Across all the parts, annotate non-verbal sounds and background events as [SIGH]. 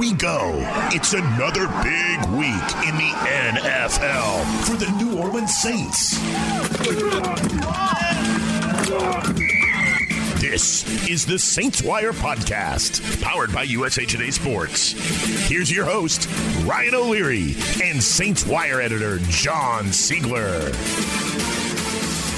we go. It's another big week in the NFL for the New Orleans Saints. This is the Saints Wire podcast, powered by USA Today Sports. Here's your host, Ryan O'Leary, and Saints Wire editor, John Sigler.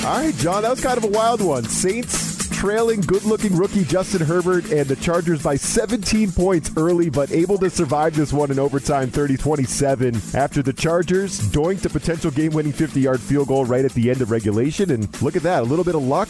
All right, John, that was kind of a wild one. Saints trailing good looking rookie Justin Herbert and the Chargers by 17 points early, but able to survive this one in overtime 30 27 after the Chargers doinked a potential game winning 50 yard field goal right at the end of regulation. And look at that, a little bit of luck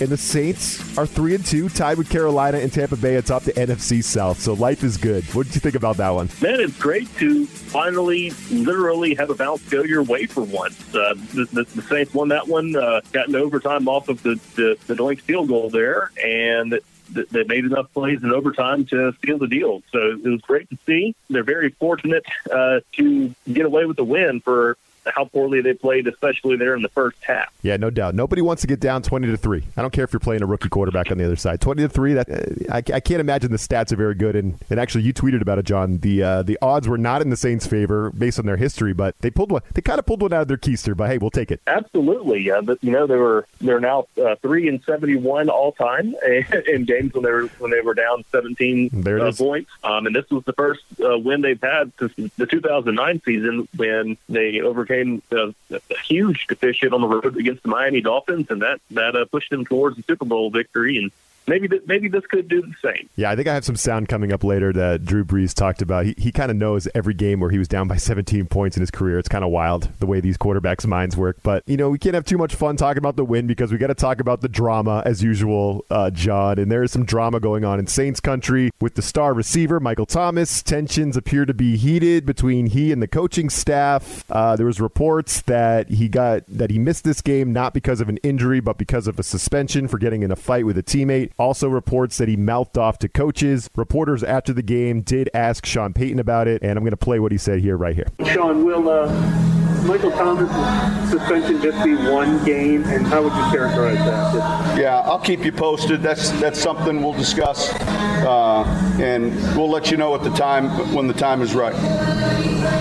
and the Saints are three and two, tied with Carolina and Tampa Bay atop the NFC South. So life is good. What did you think about that one? Man, it's great to finally, literally have a bounce go your way for once. Uh, the, the, the, Saints won that one, uh, got in overtime off of the the, the Doink field goal there, and they made enough plays in overtime to seal the deal. So it was great to see. They're very fortunate uh, to get away with the win for how poorly they played, especially there in the first half. Yeah, no doubt. Nobody wants to get down twenty to three. I don't care if you're playing a rookie quarterback on the other side. Twenty to three. That uh, I, I, can't imagine the stats are very good. And, and actually, you tweeted about it, John. The uh, the odds were not in the Saints' favor based on their history, but they pulled one. They kind of pulled one out of their keister. But hey, we'll take it. Absolutely. Uh, but you know they were they're now uh, three and seventy one all time [LAUGHS] in games when they were when they were down seventeen uh, points. Um, and this was the first uh, win they've had since the 2009 season when they overcame the a huge deficient on the road against the Miami Dolphins, and that that uh, pushed them towards the Super Bowl victory. And maybe th- maybe this could do the same. Yeah, I think I have some sound coming up later that Drew Brees talked about. He, he kind of knows every game where he was down by [LAUGHS] 17 points in his career. It's kind of wild the way these quarterbacks' minds work. But you know, we can't have too much fun talking about the win because we got to talk about the drama as usual, uh, John. And there is some drama going on in Saints country with the star receiver Michael Thomas. Tensions appear to be heated between he and the coaching staff. Uh, there was reports that he got that he missed this game not because of an injury but because of a suspension for getting in a fight with a teammate. Also reports that he mouthed off to coaches. Reporters after the game did ask Sean Payton about it, and I'm going to play what he said here right here. Sean, will uh, Michael Thomas' suspension just be one game, and how would you characterize that? Yeah, I'll keep you posted. That's that's something we'll discuss, uh, and we'll let you know at the time when the time is right.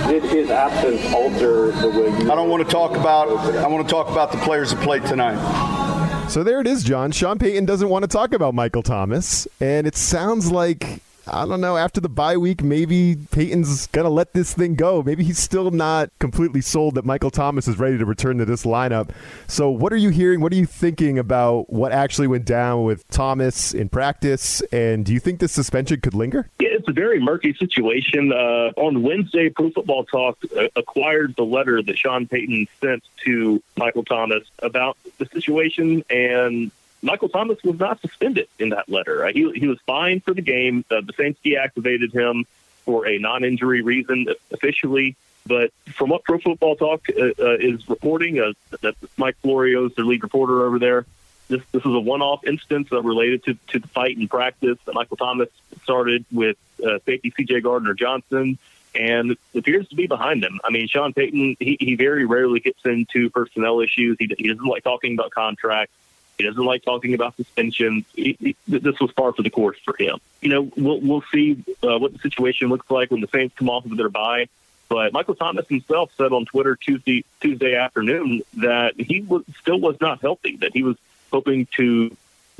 Did his absence alter the way you? I don't want to talk about. I want to talk about the players that played tonight. So there it is, John. Sean Payton doesn't want to talk about Michael Thomas, and it sounds like I don't know. After the bye week, maybe Payton's gonna let this thing go. Maybe he's still not completely sold that Michael Thomas is ready to return to this lineup. So, what are you hearing? What are you thinking about what actually went down with Thomas in practice? And do you think this suspension could linger? Yeah, it's a very murky situation. Uh, on Wednesday, Pro Football Talk uh, acquired the letter that Sean Payton sent to Michael Thomas about the situation and Michael Thomas was not suspended in that letter. Uh, he, he was fine for the game. Uh, the Saints deactivated him for a non-injury reason officially. But from what Pro Football Talk uh, uh, is reporting, uh, that Mike Florio is their lead reporter over there. This this is a one-off instance related to, to the fight in practice that Michael Thomas started with safety C.J. Gardner Johnson, and appears to be behind him. I mean, Sean Payton he, he very rarely gets into personnel issues. He, he doesn't like talking about contracts. He doesn't like talking about suspensions. He, he, this was par for the course for him. You know, we'll we'll see uh, what the situation looks like when the Saints come off of their bye. But Michael Thomas himself said on Twitter Tuesday Tuesday afternoon that he was, still was not healthy. That he was hoping to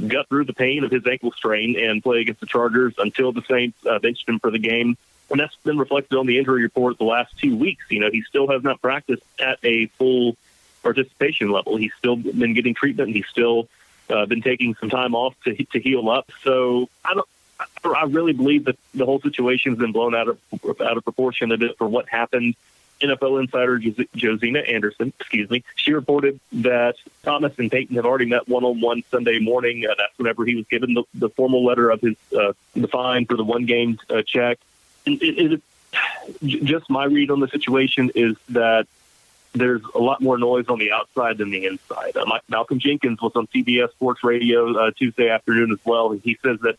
gut through the pain of his ankle strain and play against the Chargers until the Saints uh, benched him for the game. And that's been reflected on the injury report the last two weeks. You know, he still has not practiced at a full participation level. He's still been getting treatment. He's still uh, been taking some time off to to heal up. So I don't. I really believe that the whole situation has been blown out of out of proportion a bit for what happened. NFL insider Josina Anderson, excuse me, she reported that Thomas and Payton have already met one-on-one Sunday morning. Uh, that's whenever he was given the, the formal letter of his uh, the fine for the one-game uh, check. It, it, it, just my read on the situation is that there's a lot more noise on the outside than the inside. Uh, Malcolm Jenkins was on CBS Sports Radio uh, Tuesday afternoon as well. And he says that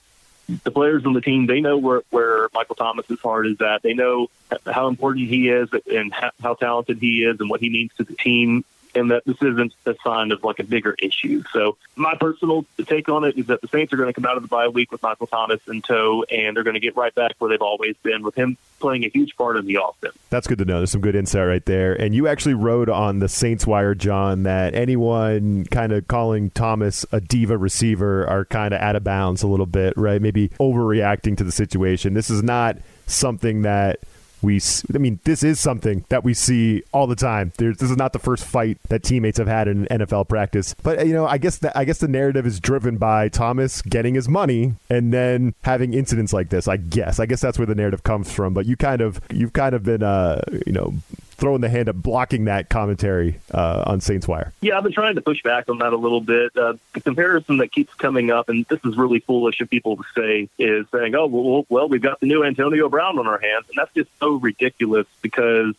the players on the team they know where where Michael Thomas's heart is at. They know how important he is and how talented he is and what he means to the team. And that this isn't a sign of like a bigger issue. So my personal take on it is that the Saints are going to come out of the bye week with Michael Thomas in tow, and they're going to get right back where they've always been with him playing a huge part of the offense. That's good to know. There's some good insight right there. And you actually wrote on the Saints Wire, John, that anyone kind of calling Thomas a diva receiver are kind of out of bounds a little bit, right? Maybe overreacting to the situation. This is not something that we I mean this is something that we see all the time. There's, this is not the first fight that teammates have had in NFL practice. But you know, I guess that I guess the narrative is driven by Thomas getting his money and then having incidents like this. I guess. I guess that's where the narrative comes from. But you kind of you've kind of been uh, you know throwing the hand up, blocking that commentary uh, on Saints Wire. Yeah, I've been trying to push back on that a little bit. Uh, the comparison that keeps coming up, and this is really foolish of people to say, is saying, "Oh, well, well, we've got the new Antonio Brown on our hands," and that's just so ridiculous because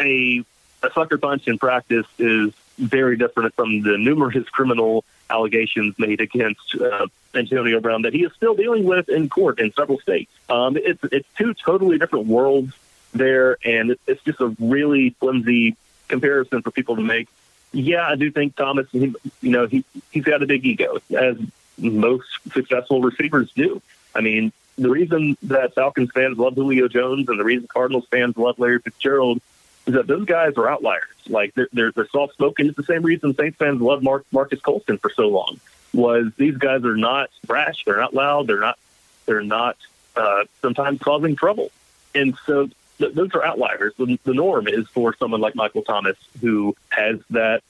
a a sucker punch in practice is very different from the numerous criminal allegations made against uh, Antonio Brown that he is still dealing with in court in several states. Um, it's it's two totally different worlds there, and it's just a really flimsy comparison for people to make. Yeah, I do think Thomas, you know, he he's got a big ego, as most successful receivers do. I mean, the reason that Falcons fans love Julio Jones and the reason Cardinals fans love Larry Fitzgerald is that those guys are outliers. Like they're they're, they're soft spoken. It's the same reason Saints fans love Mark, Marques Colston for so long. Was these guys are not brash, they're not loud, they're not they're not uh, sometimes causing trouble, and so th- those are outliers. The, the norm is for someone like Michael Thomas who has that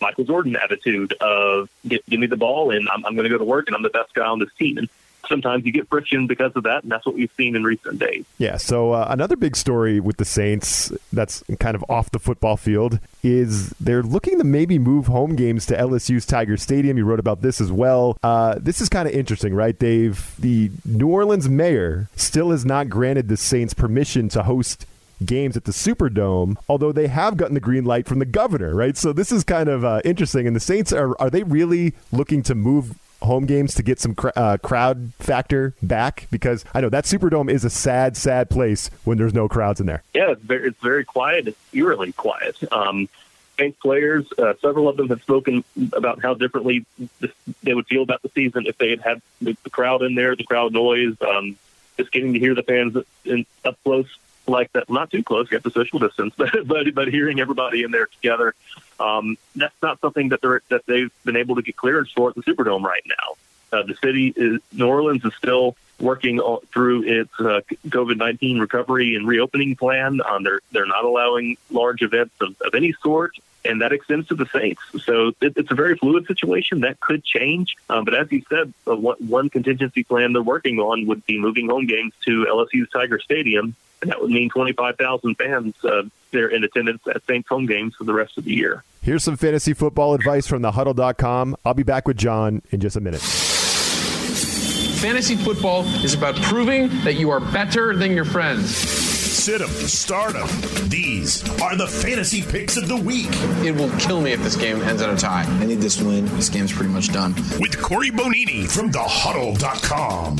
Michael Jordan attitude of give, give me the ball and I'm, I'm going to go to work and I'm the best guy on this team. And sometimes you get friction because of that, and that's what we've seen in recent days. Yeah. So uh, another big story with the Saints that's kind of off the football field is they're looking to maybe move home games to LSU's Tiger Stadium. You wrote about this as well. Uh, this is kind of interesting, right? They've the New Orleans mayor still has not granted the Saints permission to host games at the Superdome, although they have gotten the green light from the governor, right? So this is kind of uh, interesting. And the Saints are are they really looking to move home games to get some cr- uh, crowd factor back because I know that Superdome is a sad, sad place when there's no crowds in there. Yeah, it's very, it's very quiet. It's eerily quiet. Um, Saints players, uh, several of them have spoken about how differently this, they would feel about the season if they had had the, the crowd in there, the crowd noise, um, just getting to hear the fans in, up close like that. Not too close, you have social distance, [LAUGHS] but but, but hearing everybody in there together um, that's not something that they're that they've been able to get clearance for at the Superdome right now. Uh, the city is New Orleans is still working through its uh, COVID nineteen recovery and reopening plan. Um, they're they're not allowing large events of, of any sort, and that extends to the Saints. So it, it's a very fluid situation that could change. Um, but as you said, uh, one, one contingency plan they're working on would be moving home games to LSU's Tiger Stadium that would mean 25,000 fans uh, there in attendance at Saints home games for the rest of the year. Here's some fantasy football advice from thehuddle.com. I'll be back with John in just a minute. Fantasy football is about proving that you are better than your friends. Sit 'em, start 'em. These are the fantasy picks of the week. It will kill me if this game ends in a tie. I need this win. This game's pretty much done. With Corey Bonini from thehuddle.com.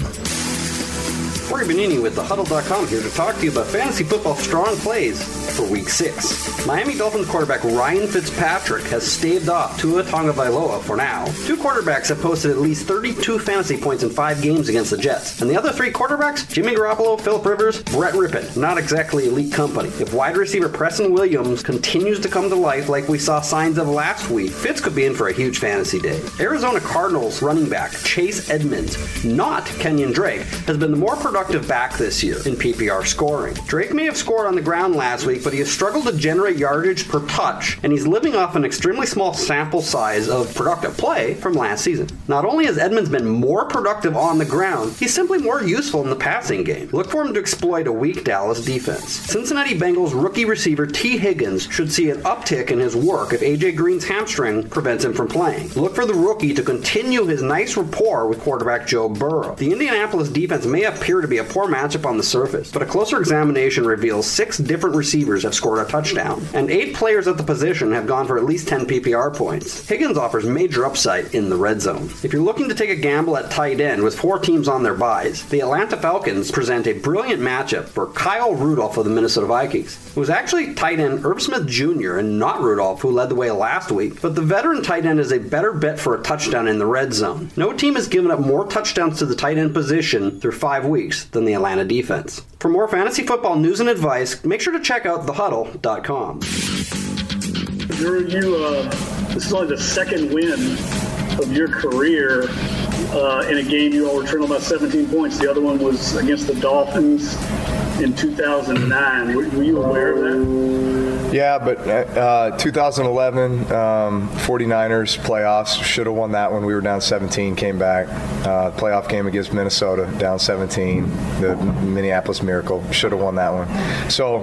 Corey Bonini with TheHuddle.com here to talk to you about fantasy football strong plays for Week 6. Miami Dolphins quarterback Ryan Fitzpatrick has staved off Tua Tagovailoa for now. Two quarterbacks have posted at least 32 fantasy points in five games against the Jets. And the other three quarterbacks, Jimmy Garoppolo, Philip Rivers, Brett Rypien. Not exactly elite company. If wide receiver Preston Williams continues to come to life like we saw signs of last week, Fitz could be in for a huge fantasy day. Arizona Cardinals running back Chase Edmonds, not Kenyan Drake, has been the more productive productive back this year in PPR scoring. Drake may have scored on the ground last week, but he has struggled to generate yardage per touch, and he's living off an extremely small sample size of productive play from last season. Not only has Edmonds been more productive on the ground, he's simply more useful in the passing game. Look for him to exploit a weak Dallas defense. Cincinnati Bengals rookie receiver Tee Higgins should see an uptick in his work if AJ Green's hamstring prevents him from playing. Look for the rookie to continue his nice rapport with quarterback Joe Burrow. The Indianapolis defense may appear to to be a poor matchup on the surface, but a closer examination reveals six different receivers have scored a touchdown, and eight players at the position have gone for at least 10 PPR points. Higgins offers major upside in the red zone. If you're looking to take a gamble at tight end with four teams on their buys, the Atlanta Falcons present a brilliant matchup for Kyle Rudolph of the Minnesota Vikings. It was actually tight end Irv Smith Jr. and not Rudolph who led the way last week, but the veteran tight end is a better bet for a touchdown in the red zone. No team has given up more touchdowns to the tight end position through five weeks than the Atlanta defense. For more fantasy football news and advice, make sure to check out thehuddle.com. You're, you, uh, this is only the second win of your career uh, in a game you all trailing by 17 points. The other one was against the Dolphins in 2009. Were, were you aware of that? Yeah, but uh, 2011 um, 49ers playoffs should have won that one. We were down 17, came back. Uh, playoff game against Minnesota, down 17. The Minneapolis Miracle should have won that one. So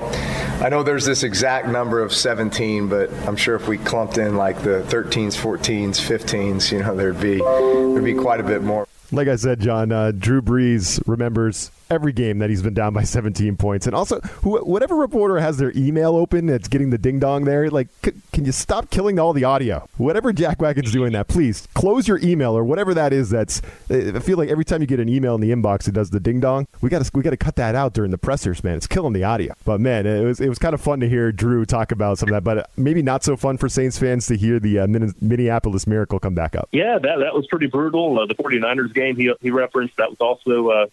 I know there's this exact number of 17, but I'm sure if we clumped in like the 13s, 14s, 15s, you know, there'd be there'd be quite a bit more. Like I said, John, uh, Drew Brees remembers every game that he's been down by [LAUGHS] 17 points. And also, who, whatever reporter has their email open that's getting the ding dong there, like, c- can you stop killing all the audio? Whatever Jack Wagon's doing that, please close your email or whatever that is. That's I feel like every time you get an email in the inbox, it does the ding dong. We got to we got to cut that out during the pressers, man. It's killing the audio. But man, it was it was kind of fun to hear Drew talk about some of that, but maybe not so fun for Saints fans to hear the uh, Minneapolis Miracle come back up. Yeah, that that was pretty brutal. Uh, the 49ers game he he referenced that was also. Uh,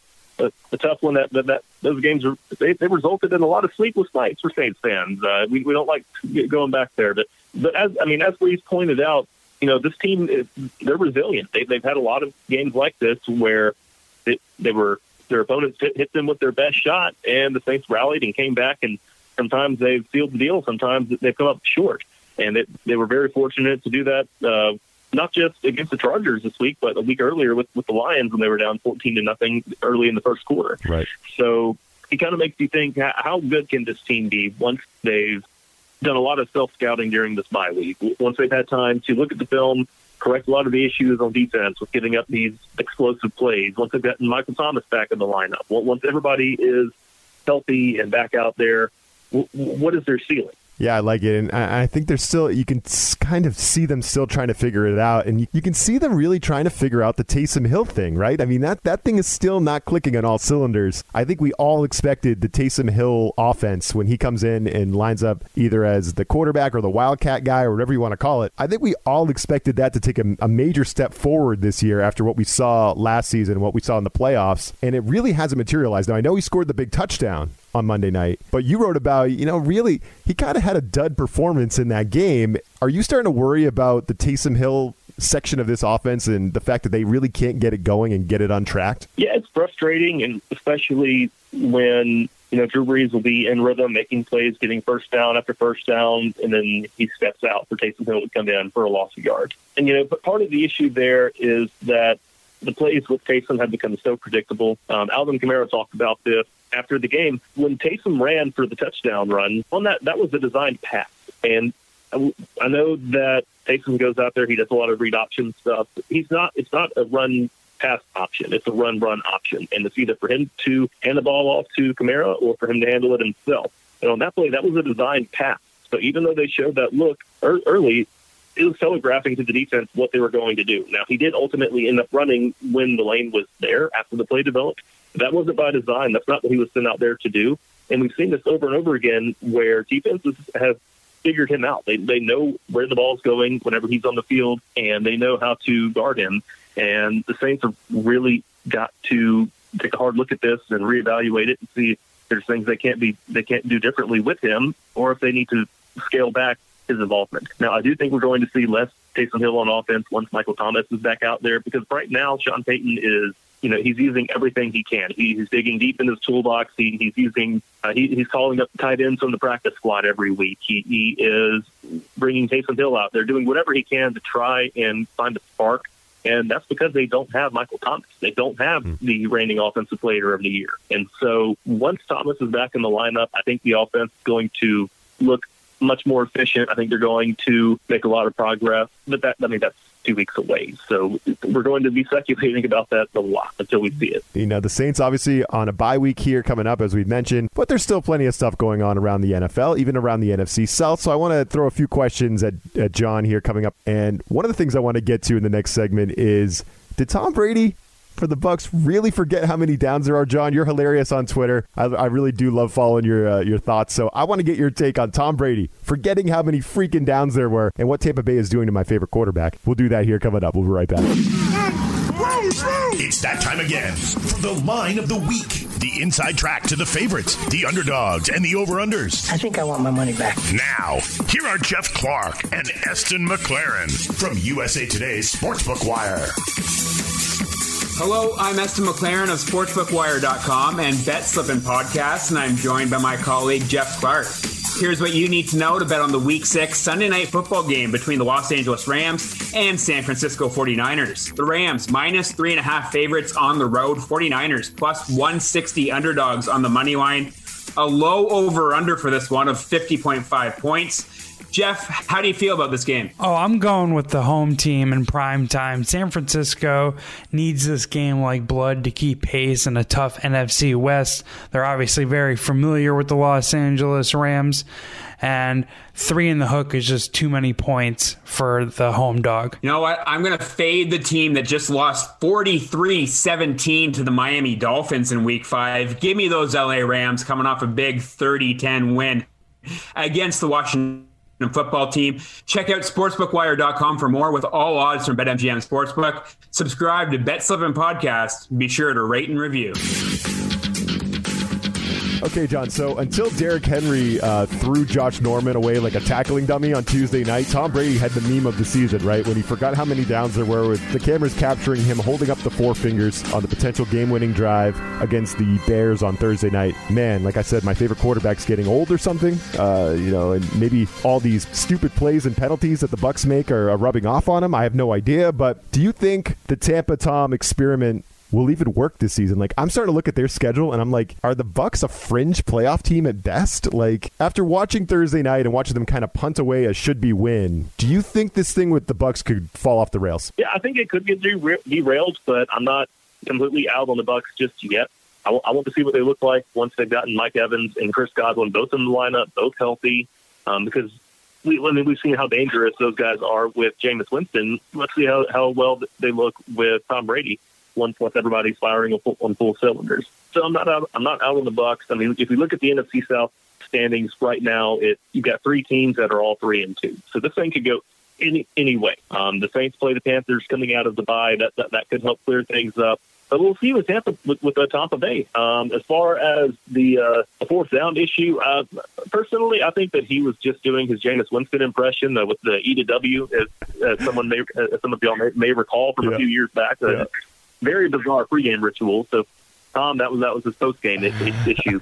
a, a tough one. That, that that those games are they, they resulted in a lot of sleepless nights for Saints fans. Uh, we we don't like going back there, but but as I mean, as Brees pointed out, you know, this team they're resilient. They, they've had a lot of games like this where it, they were their opponents hit, hit them with their best shot, and the Saints rallied and came back. And sometimes they've sealed the deal. Sometimes they've come up short, and it, they were very fortunate to do that. Uh, not just against the Chargers this week, but a week earlier with, with the Lions when they were down 14 to nothing early in the first quarter. Right. So it kind of makes you think how good can this team be once they've done a lot of self scouting during this bye week. Once they've had time to look at the film, correct a lot of the issues on defense with getting up these explosive plays. Once they've gotten Michael Thomas back in the lineup, once everybody is healthy and back out there, what is their ceiling? Yeah, I like it, and I think they're still. You can kind of see them still trying to figure it out, and you, can see them really trying to figure out the Taysom Hill thing, right? I mean that that thing is still not clicking on all cylinders. I think we all expected the Taysom Hill offense when he comes in and lines up either as the quarterback or the wildcat guy or whatever you want to call it. I think we all expected that to take a, a major step forward this year after what we saw last season and what we saw in the playoffs, and it really hasn't materialized. Now I know he scored the big touchdown, on Monday night. But you wrote about, you know, really, he kind of had a dud performance in that game. Are you starting to worry about the Taysom Hill section of this offense and the fact that they really can't get it going and get it untracked? Yeah, it's frustrating, and especially when you know Drew Brees will be in rhythm, making plays, getting first down after first down, and then he steps out for Taysom Hill to come in for a loss of yards. And you know, but part of the issue there is that the plays with Taysom have become so predictable. Um, Alvin Kamara talked about this after the game when Taysom ran for the touchdown run. On that, that was a designed pass, and I know that Taysom goes out there. He does a lot of read option stuff. He's not. It's not a run pass option. It's a run run option, and it's either for him to hand the ball off to Kamara or for him to handle it himself. And on that play, that was a designed pass. So even though they showed that look early, it was telegraphing to the defense what they were going to do. Now he did ultimately end up running when the lane was there after the play developed, that wasn't by design. That's not what he was sent out there to do. And we've seen this over and over again where defenses have figured him out. They they know where the ball's going whenever he's on the field, and they know how to guard him. And the Saints have really got to take a hard look at this and reevaluate it and see if there's things they can't be they can't do differently with him, or if they need to scale back his involvement. Now, I do think we're going to see less Taysom Hill on offense once Michael Thomas is back out there because right now Sean Payton is you know, he's using everything he can. He, he's digging deep in his toolbox. He, he's using, uh, he, he's calling up tight ends from the practice squad every week. He, he is bringing Taysom Hill out there, doing whatever he can to try and find a spark. And that's because they don't have Michael Thomas. They don't have mm. the reigning offensive player of the year. And so once Thomas is back in the lineup, I think the offense is going to look much more efficient. I think they're going to make a lot of progress. But that, I mean, that's two weeks away. So we're going to be speculating about that a lot until we see it. You know, the Saints obviously on a bye week here coming up, as we mentioned, but there's still plenty of stuff going on around the NFL, even around the NFC South. So I want to throw a few questions at, at John here coming up. And one of the things I want to get to in the next segment is did Tom Brady for the Bucs really forget how many downs there are. John, you're hilarious on Twitter. I, I really do love following your uh, your thoughts. So I want to get your take on Tom Brady forgetting how many freaking downs there were and what Tampa Bay is doing to my favorite quarterback. We'll do that here coming up. We'll be right back. It's that time again for the line of the week. The inside track to the favorites, the underdogs, and the over-unders. I think I want my money back. Now, here are Jeff Clark and Eston McLaren from USA Today's Sportsbook Wire. Hello, I'm Eston McLaren of SportsbookWire.com and Bet Slippin' Podcast, and I'm joined by my colleague Jeff Clark. Here's what you need to know to bet on the Week 6 Sunday night football game between the Los Angeles Rams and San Francisco 49ers. The Rams, minus three and a half favorites on the road, 49ers, plus 160 underdogs on the money line. A low over under for this one of 50.5 points. Jeff, how do you feel about this game? Oh, I'm going with the home team in prime time. San Francisco needs this game like blood to keep pace in a tough NFC West. They're obviously very familiar with the Los Angeles Rams, and three in the hook is just too many points for the home dog. You know what? I'm going to fade the team that just lost 43 17 to the Miami Dolphins in week five. Give me those LA Rams coming off a big 30 10 win against the Washington football team. Check out sportsbookwire.com for more with all odds from BetMGM Sportsbook. Subscribe to Bet Slippin' Podcast. Be sure to rate and review. Okay, John. So until Derrick Henry uh, threw Josh Norman away like a tackling dummy on Tuesday night, Tom Brady had the meme of the season, right? When he forgot how many downs there were, with the cameras capturing him holding up the four fingers on the potential game-winning drive against the Bears on Thursday night. Man, like I said, my favorite quarterback's getting old or something. Uh, you know, and maybe all these stupid plays and penalties that the Bucs make are, are rubbing off on him. I have no idea, but do you think the Tampa Tom experiment will even work this season. Like I'm starting to look at their schedule and I'm like, are the Bucs a fringe playoff team at best? Like after watching Thursday night and watching them kind of punt away a should be win, do you think this thing with the Bucs could fall off the rails? Yeah, I think it could get derailed, but I'm not completely out on the Bucs just yet. I, w- I want to see what they look like once they've gotten Mike Evans and Chris Godwin both in the lineup, both healthy, um, because we, I mean, we've seen how dangerous those guys are with Jameis Winston. Let's see how, how well they look with Tom Brady once once everybody's firing on full, on full cylinders. So I'm not out, I'm not out on the Bucs. I mean, if we look at the NFC South standings right now, it you've got three teams that are all three and two. So this thing could go any any way. Um, the Saints play the Panthers coming out of the bye. That that, that could help clear things up. But we'll see with Tampa with, with uh, Tampa Bay. Um, as far as the, uh, the fourth down issue, uh, personally, I think that he was just doing his Jameis Winston impression uh, with the E to W, as, as someone may, as some of y'all may, may recall from yeah. a few years back. Uh, yeah very bizarre pregame ritual. So, Tom, that was that was his post game issue,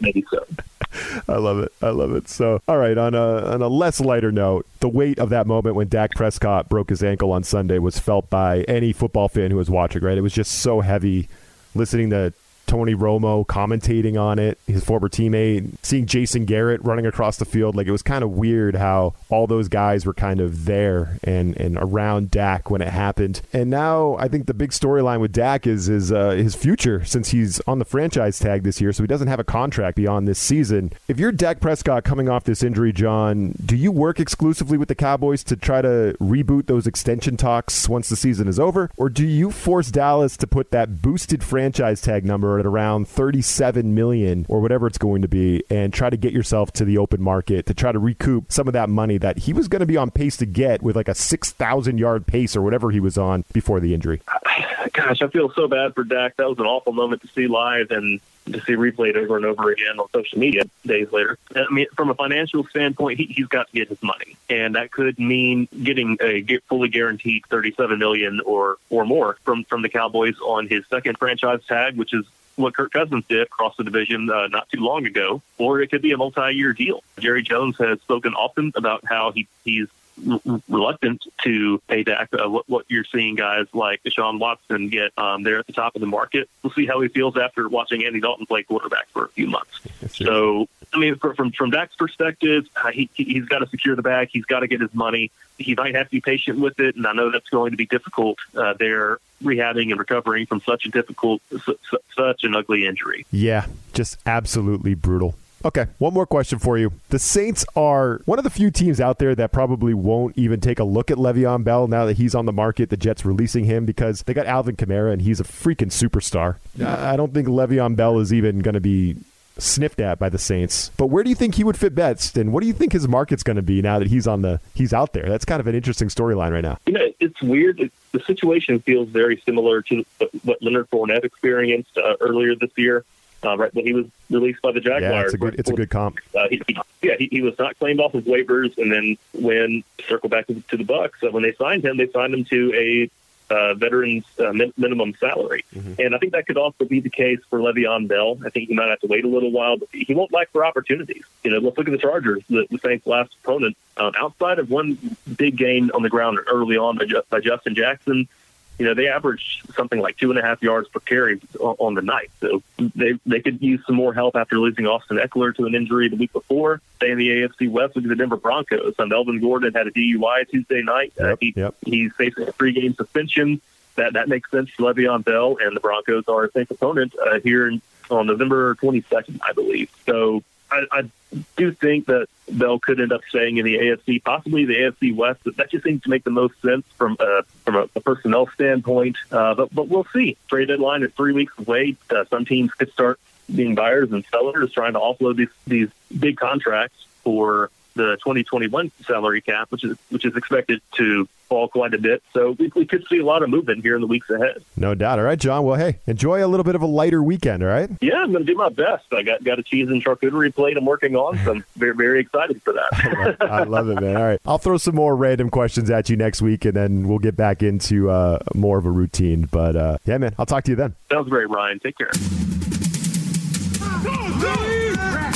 maybe so. [LAUGHS] I love it. I love it. So, all right. On a on a less lighter note, the weight of that moment when Dak Prescott broke his ankle on Sunday was felt by any football fan who was watching. Right, it was just so heavy. Listening to Tony Romo commentating on it, his former teammate, seeing Jason Garrett running across the field. Like it was kind of weird how all those guys were kind of there and, and around Dak when it happened. And now I think the big storyline with Dak is is uh, his future since he's on the franchise tag this year, so he doesn't have a contract beyond this season. If you're Dak Prescott coming off this injury, John, do you work exclusively with the Cowboys to try to reboot those extension talks once the season is over, or do you force Dallas to put that boosted franchise tag number at around 37 million or whatever it's going to be and try to get yourself to the open market to try to recoup some of that money that he was going to be on pace to get with like a 6,000 yard pace or whatever he was on before the injury. [LAUGHS] Gosh, I feel so bad for Dak. That was an awful moment to see live and to see replayed over and over again on social media days later. I mean, from a financial standpoint, he, has got to get his money, and that could mean getting a get fully guaranteed thirty-seven million or or more from from the Cowboys on his second franchise tag, which is what Kirk Cousins did across the division uh, not too long ago, or it could be a multi-year deal. Jerry Jones has spoken often about how he, he's reluctant to pay Dak uh, what, what you're seeing guys like Deshaun Watson get um, there at the top of the market. We'll see how he feels after watching Andy Dalton play quarterback for a few months. So, I mean, from from, from Dak's perspective, uh, he he's got to secure the bag. He's got to get his money. He might have to be patient with it, and I know that's going to be difficult. Uh, there rehabbing and recovering from such a difficult, su- su- such an ugly injury. Yeah, just absolutely brutal. Okay, one more question for you. The Saints are one of the few teams out there that probably won't even take a look at Le'Veon Bell now that he's on the market. The Jets releasing him because they got Alvin Kamara and he's a freaking superstar. I don't think Le'Veon Bell is even going to be sniffed at by the Saints. But where do you think he would fit best, and what do you think his market's going to be now that he's on the he's out there? That's kind of an interesting storyline right now. You know, it's weird. It, the situation feels very similar to what Leonard Fournette experienced uh, earlier this year, uh, right when he was released by the Jaguars. Yeah, it's a good it's a good comp. Uh, he, he, yeah, he, he was not claimed off of waivers, and then when circle back to, to the Bucs, uh, when they signed him, they signed him to a uh, veterans uh, min- minimum salary, Mm-hmm. and I think that could also be the case for Le'Veon Bell. I think he might have to wait a little while, but he won't lack for opportunities. You know, let's look at the Chargers, the, the Saints' last opponent. Um, outside of one big gain on the ground early on by, by Justin Jackson, you know, they averaged something like two and a half yards per carry on, the night. So they they could use some more help after losing Austin Ekeler to an injury the week before. Stay in the AFC West, look at the Denver Broncos. And Melvin Gordon had a DUI Tuesday night. Uh, he, He's facing a three-game suspension. That that makes sense for Le'Veon Bell, and the Broncos are a safe opponent uh, here in, on November 22nd, I believe. So I, I do think that Bell could end up staying in the AFC, possibly the AFC West. But that just seems to make the most sense from uh, from a, a personnel standpoint. Uh, but but we'll see. Trade deadline is three weeks away. Uh, some teams could start being buyers and sellers, trying to offload these these big contracts for the 2021 salary cap, which is which is expected to fall quite a bit. So we, we could see a lot of movement here in the weeks ahead. No doubt. All right, John. Well, hey, enjoy a little bit of a lighter weekend. All right. Yeah, I'm going to do my best. I got got a cheese and charcuterie plate I'm working on, so I'm [LAUGHS] very very excited for that. [LAUGHS] I love it, man. All right, I'll throw some more random questions at you next week, and then we'll get back into uh, more of a routine. But uh, yeah, man, I'll talk to you then. Sounds great, Ryan. Take care.